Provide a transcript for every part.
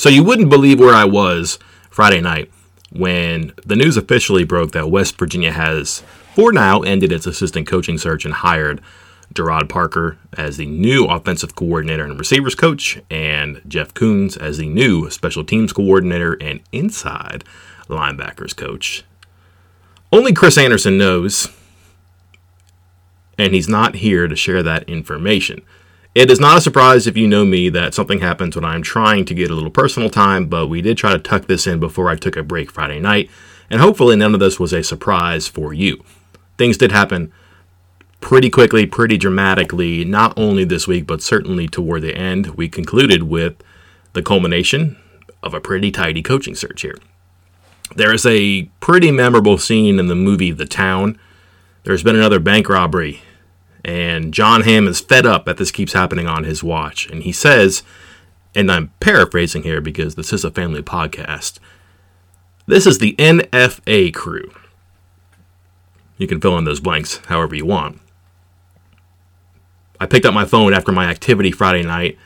So you wouldn't believe where I was Friday night when the news officially broke that West Virginia has, for now, ended its assistant coaching search and hired Gerad Parker as the new offensive coordinator and receivers coach, and Jeff Koonz as the new special teams coordinator and inside linebackers coach. Only Chris Anderson knows, and he's not here to share that information. It is not a surprise if you know me that something happens when I'm trying to get a little personal time, but we did try to tuck this in before I took a break Friday night, and hopefully none of this was a surprise for you. Things did happen pretty quickly, pretty dramatically, not only this week, but certainly toward the end. We concluded with the culmination of a pretty tidy coaching search here. There is a pretty memorable scene in the movie The Town. There's been another bank robbery, and Jon Hamm is fed up that this keeps happening on his watch. And he says, and I'm paraphrasing here because this is a family podcast, this is the NFA crew. You can fill in those blanks however you want. I picked up my phone after my activity Friday night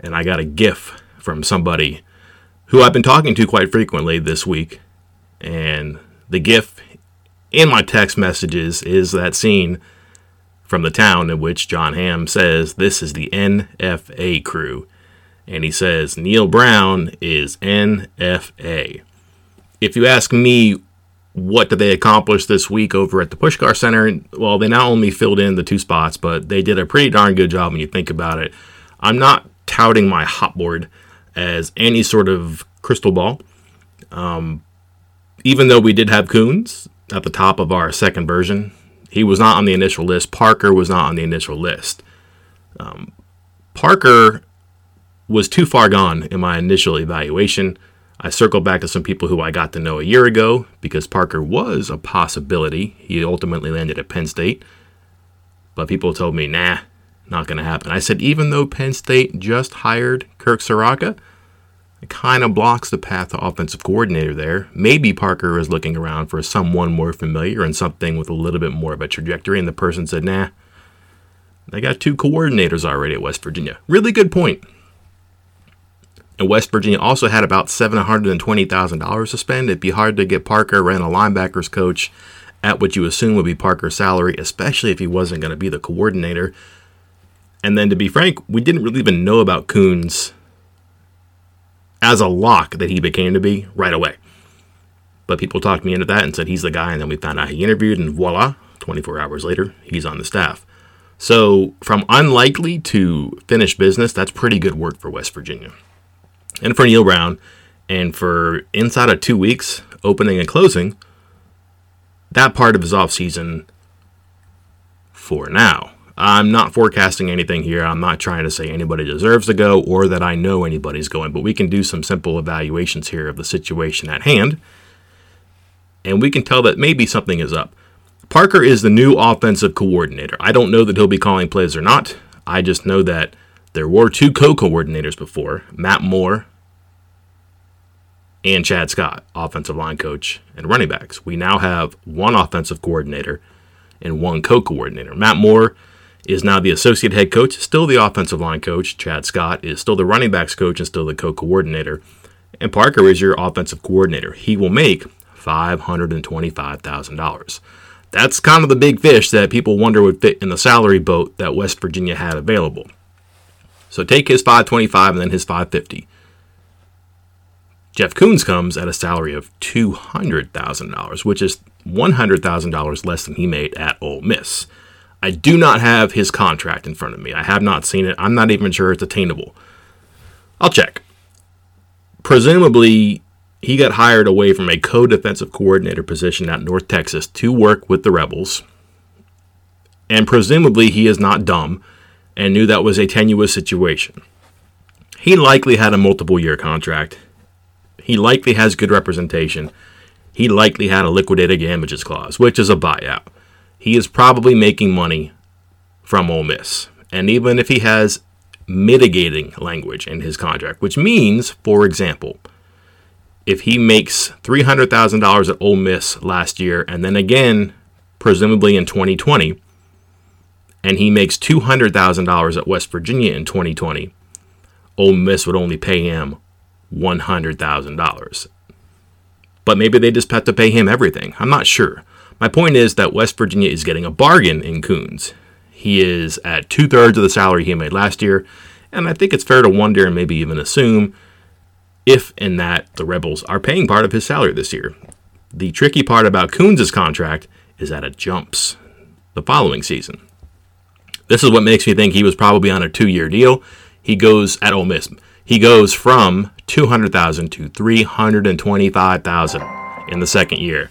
and I got a GIF from somebody who I've been talking to quite frequently this week. And the GIF in my text messages is that scene from the town in which Jon Hamm says, This is the NFA crew. And he says, Neal Brown is NFA. If you ask me what did they accomplish this week over at the Puskar Center? Well, they not only filled in the two spots, but they did a pretty darn good job when you think about it. I'm not touting my hot board as any sort of crystal ball. Um, even though we did have Koonz at the top of our second version, he was not on the initial list. Parker was not on the initial list. Um, Parker was too far gone in my initial evaluation. I circled back to some people who I got to know a year ago because Parker was a possibility. He ultimately landed at Penn State. But people told me, nah, not going to happen. I said, even though Penn State just hired Kirk Ciarrocca, it kind of blocks the path to offensive coordinator there. Maybe Parker is looking around for someone more familiar and something with a little bit more of a trajectory. And the person said, nah, they got two coordinators already at West Virginia. Really good point. And West Virginia also had about $720,000 to spend. It'd be hard to get Parker and a linebackers coach at what you assume would be Parker's salary, especially if he wasn't going to be the coordinator. And then, to be frank, we didn't really even know about Koonz as a lock that he became to be right away. But people talked me into that and said he's the guy. And then we found out he interviewed, and voila, 24 hours later, he's on the staff. So, from unlikely to finished business, that's pretty good work for West Virginia and for Neal Brown. And for inside of two weeks, opening and closing, that part of his offseason for now. I'm not forecasting anything here. I'm not trying to say anybody deserves to go or that I know anybody's going, but we can do some simple evaluations here of the situation at hand. And we can tell that maybe something is up. Parker is the new offensive coordinator. I don't know that he'll be calling plays or not. I just know that there were two co coordinators before Matt Moore and Chad Scott, offensive line coach and running backs. We now have one offensive coordinator and one co coordinator. Matt Moore is now the associate head coach, still the offensive line coach. Chad Scott is still the running backs coach and still the co coordinator. And Parker is your offensive coordinator. He will make $525,000. That's kind of the big fish that people wonder would fit in the salary boat that West Virginia had available. So take his 525 and then his 550. Jeff Koonz comes at a salary of $200,000, which is $100,000 less than he made at Ole Miss. I do not have his contract in front of me. I have not seen it. I'm not even sure it's attainable. I'll check. Presumably, he got hired away from a co defensive coordinator position at North Texas to work with the Rebels. And presumably, he is not dumb and knew that was a tenuous situation. He likely had a multiple year contract he likely has good representation. He likely had a liquidated damages clause, which is a buyout. He is probably making money from Ole Miss. And even if he has mitigating language in his contract, which means, for example, if he makes $300,000 at Ole Miss last year and then again, presumably in 2020, and he makes $200,000 at West Virginia in 2020, Ole Miss would only pay him $100,000. But maybe they just have to pay him everything. I'm not sure. My point is that West Virginia is getting a bargain in Koonz. He is at two thirds of the salary he made last year, and I think it's fair to wonder and maybe even assume if and that the Rebels are paying part of his salary this year. The tricky part about Koonz' contract is that it jumps the following season. This is what makes me think he was probably on a two-year deal. He goes at Ole Miss. He goes from 200,000 to 325,000 in the second year.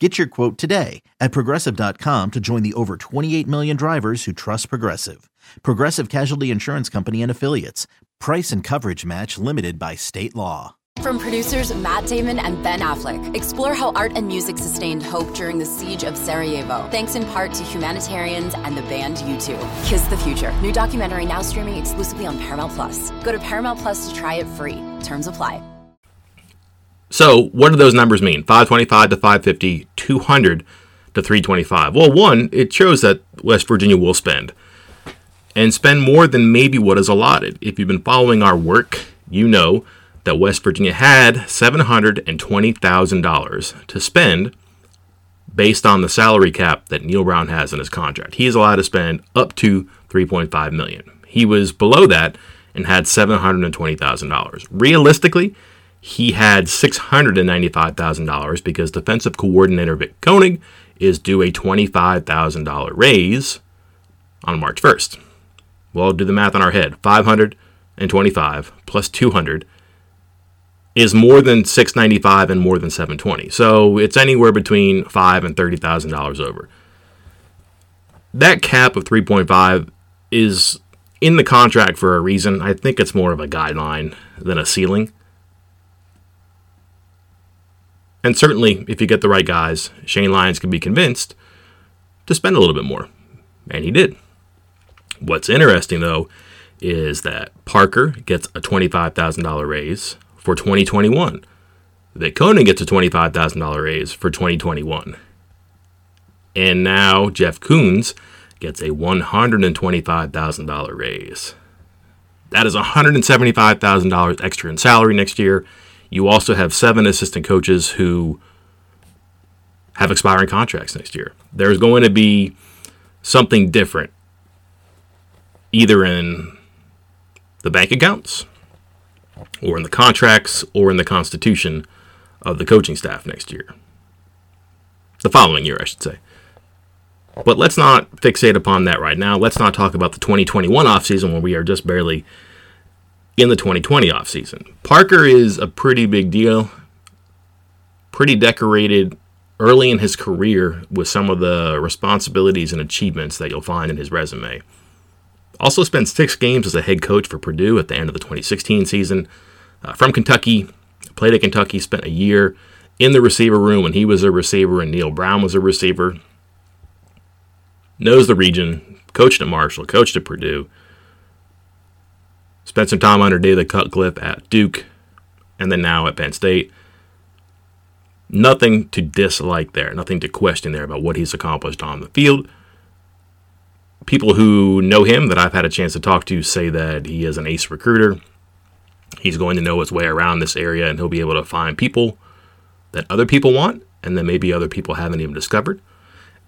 Get your quote today at progressive.com to join the over 28 million drivers who trust Progressive. Progressive Casualty Insurance Company and Affiliates. Price and coverage match limited by state law. From producers Matt Damon and Ben Affleck, explore how art and music sustained hope during the siege of Sarajevo, thanks in part to humanitarians and the band U2. Kiss the Future. New documentary now streaming exclusively on Paramount Plus. Go to Paramount Plus to try it free. Terms apply. So, what do those numbers mean? 525 to 550, 200 to 325. Well, one, it shows that West Virginia will spend and spend more than maybe what is allotted. If you've been following our work, you know that West Virginia had $720,000 to spend based on the salary cap that Neal Brown has in his contract. He is allowed to spend up to 3.5 million. He was below that and had $720,000. Realistically, he had $695,000 because defensive coordinator Vic Koenning is due a $25,000 raise on March 1st. Well, do the math on our head. 525 plus 200 is more than 695 and more than 720. So it's anywhere between 5 and $30,000 over. That cap of 3.5 is in the contract for a reason. I think it's more of a guideline than a ceiling. And certainly, if you get the right guys, Shane Lyons can be convinced to spend a little bit more. And he did. What's interesting, though, is that Parker gets a $25,000 raise for 2021. That Koenning gets a $25,000 raise for 2021. And now Jeff Koonz gets a $125,000 raise. That is $175,000 extra in salary next year. You also have seven assistant coaches who have expiring contracts next year. There's going to be something different either in the bank accounts or in the contracts or in the constitution of the coaching staff next year. The following year, I should say. But let's not fixate upon that right now. Let's not talk about the 2021 offseason when we are just barely in the 2020 offseason. Parker is a pretty big deal, pretty decorated early in his career with some of the responsibilities and achievements that you'll find in his resume. Also spent six games as a head coach for Purdue at the end of the 2016 season. Uh, from Kentucky, played at Kentucky, spent a year in the receiver room when he was a receiver and Neal Brown was a receiver. Knows the region, coached at Marshall, coached at Purdue. Spent some time under David Cutcliffe at Duke, and then now at Penn State. Nothing to dislike there, nothing to question there about what he's accomplished on the field people who know him that I've had a chance to talk to say that he is an ace recruiter. He's going to know his way around this area and he'll be able to find people that other people want and that maybe other people haven't even discovered.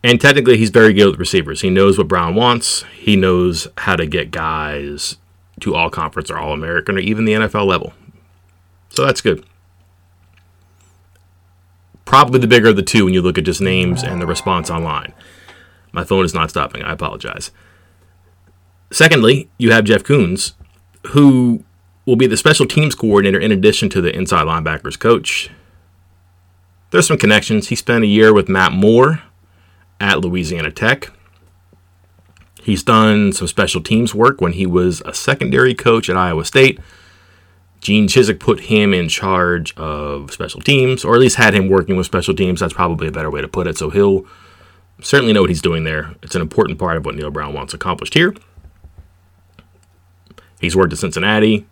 And technically, he's very good with receivers. He knows what Brown wants. He knows how to get guys to all conference or all American or even the NFL level. So that's good. Probably the bigger of the two when you look at just names and the response online. My phone is not stopping. I apologize. Secondly, you have Jeff Koonz, who will be the special teams coordinator in addition to the inside linebackers coach. There's some connections. He spent a year with Matt Moore at Louisiana Tech. He's done some special teams work when he was a secondary coach at Iowa State. Gene Chizik put him in charge of special teams, or at least had him working with special teams. That's probably a better way to put it. So he'll certainly know what he's doing there. It's an important part of what Neal Brown wants accomplished here. He's worked at Cincinnati.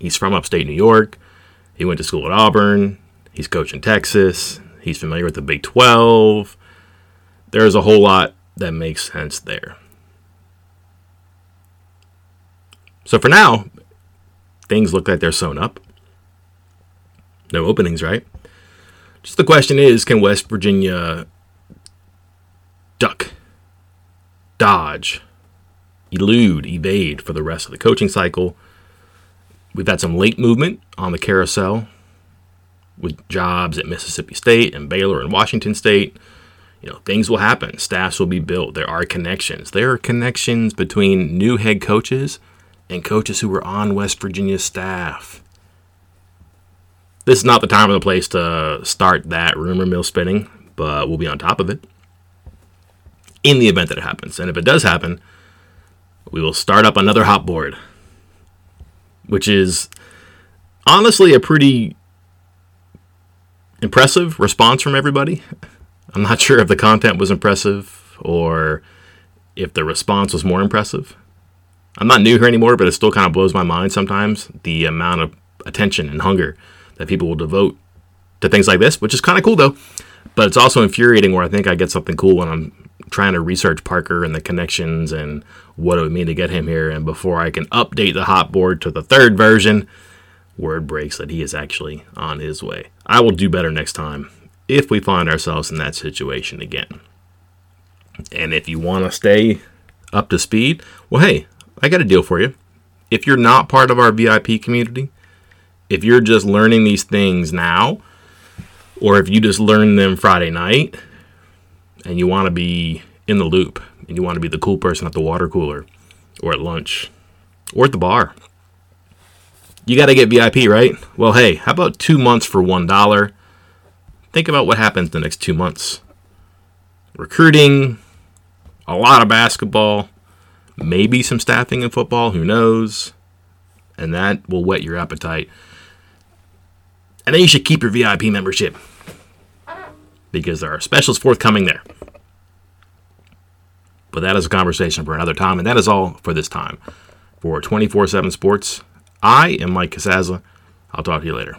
He's from upstate New York. He went to school at Auburn. He's coached in Texas. He's familiar with the Big 12. There's a whole lot that makes sense there. So for now, things look like they're sewn up. No openings, right? Just the question is can West Virginia duck, dodge, elude, evade for the rest of the coaching cycle? We've had some late movement on the carousel with jobs at Mississippi State and Baylor and Washington State. You know, things will happen. Staffs will be built. There are connections. There are connections between new head coaches and coaches who were on West Virginia's staff. This is not the time or the place to start that rumor mill spinning, but we'll be on top of it in the event that it happens. And if it does happen, we will start up another hot board, which is honestly a pretty impressive response from everybody. I'm not sure if the content was impressive or if the response was more impressive. I'm not new here anymore, but it still kind of blows my mind sometimes the amount of attention and hunger that people will devote to things like this, which is kind of cool though. But it's also infuriating where I think I get something cool when I'm trying to research Parker and the connections and what it would mean to get him here. And before I can update the hot board to the third version, word breaks that he is actually on his way. I will do better next time if we find ourselves in that situation again. And if you want to stay up to speed, well, hey, I got a deal for you. If you're not part of our VIP community, if you're just learning these things now, or if you just learn them Friday night and you want to be in the loop and you want to be the cool person at the water cooler or at lunch or at the bar, you got to get VIP, right? Well, hey, how about two months for $1? Think about what happens the next two months recruiting, a lot of basketball, maybe some staffing in football, who knows? And that will whet your appetite. And then you should keep your VIP membership because there are specials forthcoming there. But that is a conversation for another time, and that is all for this time. For 24 7 Sports, I am Mike Casazza. I'll talk to you later.